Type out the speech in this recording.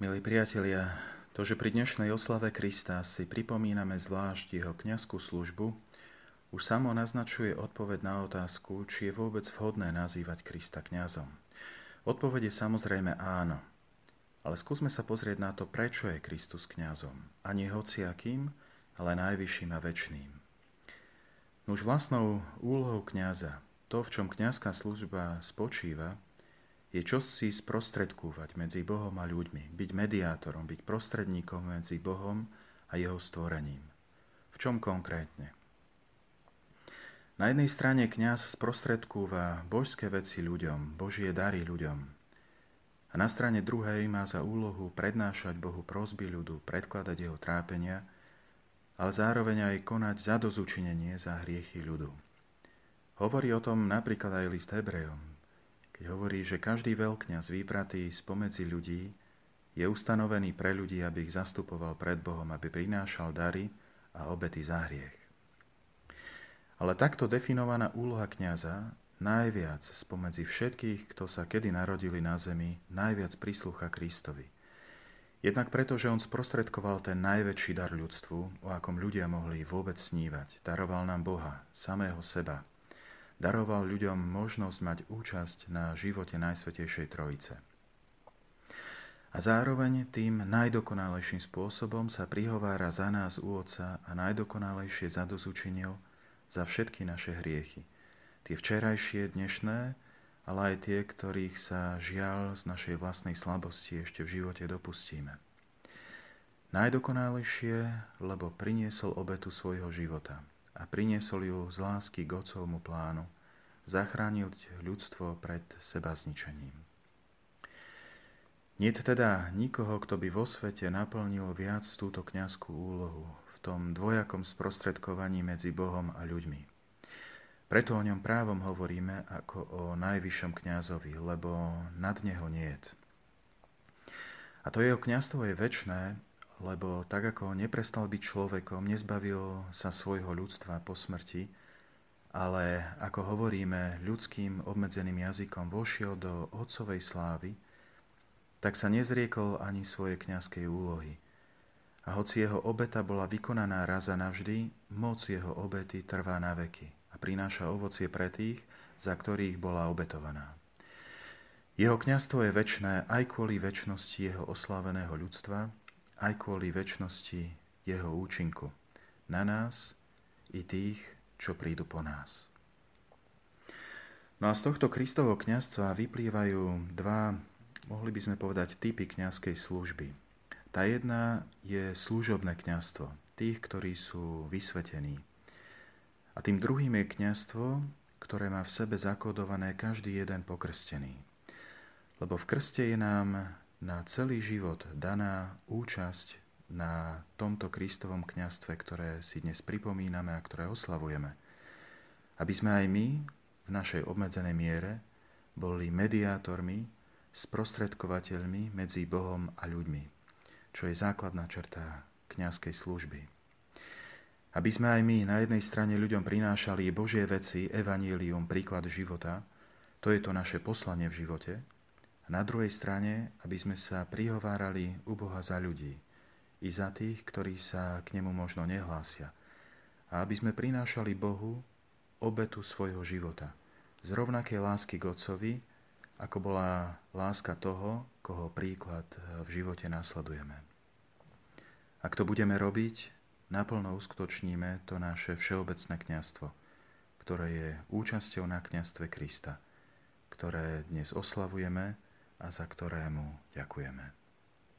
Milí priatelia, to, že pri dnešnej oslave Krista si pripomíname zvlášť jeho kňazskú službu, už samo naznačuje odpoveď na otázku, či je vôbec vhodné nazývať Krista kňazom. Odpoveď je samozrejme áno. Ale skúsme sa pozrieť na to, prečo je Kristus kňazom. A nie hociakým, ale najvyšším a väčšným. Už vlastnou úlohou kňaza, to, v čom kňazská služba spočíva, je čosi sprostredkúvať medzi Bohom a ľuďmi, byť mediátorom, byť prostredníkom medzi Bohom a jeho stvorením. V čom konkrétne? Na jednej strane kňaz sprostredkúva božské veci ľuďom, božie dary ľuďom. A na strane druhej má za úlohu prednášať Bohu prosby ľudu, predkladať jeho trápenia, ale zároveň aj konať zadozučinenie za hriechy ľudu. Hovorí o tom napríklad aj list Hebrejom, keď hovorí, že každý veľkňaz vybratý spomedzi ľudí je ustanovený pre ľudí, aby ich zastupoval pred Bohom, aby prinášal dary a obety za hriech. Ale takto definovaná úloha kňaza najviac spomedzi všetkých, kto sa kedy narodili na zemi, najviac príslucha Kristovi. Jednak preto, že on sprostredkoval ten najväčší dar ľudstvu, o akom ľudia mohli vôbec snívať. Daroval nám Boha, samého seba, daroval ľuďom možnosť mať účasť na živote Najsvetejšej Trojice. A zároveň tým najdokonalejším spôsobom sa prihovára za nás u Otca a najdokonalejšie zadozučinil za všetky naše hriechy. Tie včerajšie, dnešné, ale aj tie, ktorých sa žiaľ z našej vlastnej slabosti ešte v živote dopustíme. Najdokonalejšie, lebo priniesol obetu svojho života – a priniesol ju z lásky k Otcovmu plánu, zachránil ľudstvo pred seba zničením. Nie teda nikoho, kto by vo svete naplnil viac túto kňazskú úlohu v tom dvojakom sprostredkovaní medzi Bohom a ľuďmi. Preto o ňom právom hovoríme ako o najvyššom kňazovi, lebo nad neho niet. A to jeho kňazstvo je väčné, lebo tak ako neprestal byť človekom, nezbavil sa svojho ľudstva po smrti, ale ako hovoríme ľudským obmedzeným jazykom, vošiel do otcovej slávy, tak sa nezriekol ani svoje kňazskej úlohy. A hoci jeho obeta bola vykonaná raz a navždy, moc jeho obety trvá na veky a prináša ovocie pre tých, za ktorých bola obetovaná. Jeho kňazstvo je väčné aj kvôli väčšnosti jeho osláveného ľudstva, aj kvôli väčšnosti jeho účinku na nás i tých, čo prídu po nás. No a z tohto Kristovho kniazstva vyplývajú dva, mohli by sme povedať, typy kňazskej služby. Tá jedna je služobné kňazstvo, tých, ktorí sú vysvetení. A tým druhým je kňazstvo, ktoré má v sebe zakodované každý jeden pokrstený. Lebo v krste je nám na celý život daná účasť na tomto Kristovom kňastve, ktoré si dnes pripomíname a ktoré oslavujeme. Aby sme aj my v našej obmedzenej miere boli mediátormi, sprostredkovateľmi medzi Bohom a ľuďmi, čo je základná črta kňazskej služby. Aby sme aj my na jednej strane ľuďom prinášali Božie veci, evanílium, príklad života, to je to naše poslanie v živote, na druhej strane, aby sme sa prihovárali u Boha za ľudí, i za tých, ktorí sa k nemu možno nehlásia. A aby sme prinášali Bohu obetu svojho života, z rovnakej lásky k Otcovi, ako bola láska toho, koho príklad v živote následujeme. Ak to budeme robiť, naplno uskutočníme to naše všeobecné kňastvo, ktoré je účasťou na kňastve Krista, ktoré dnes oslavujeme, a za ktorému ďakujeme.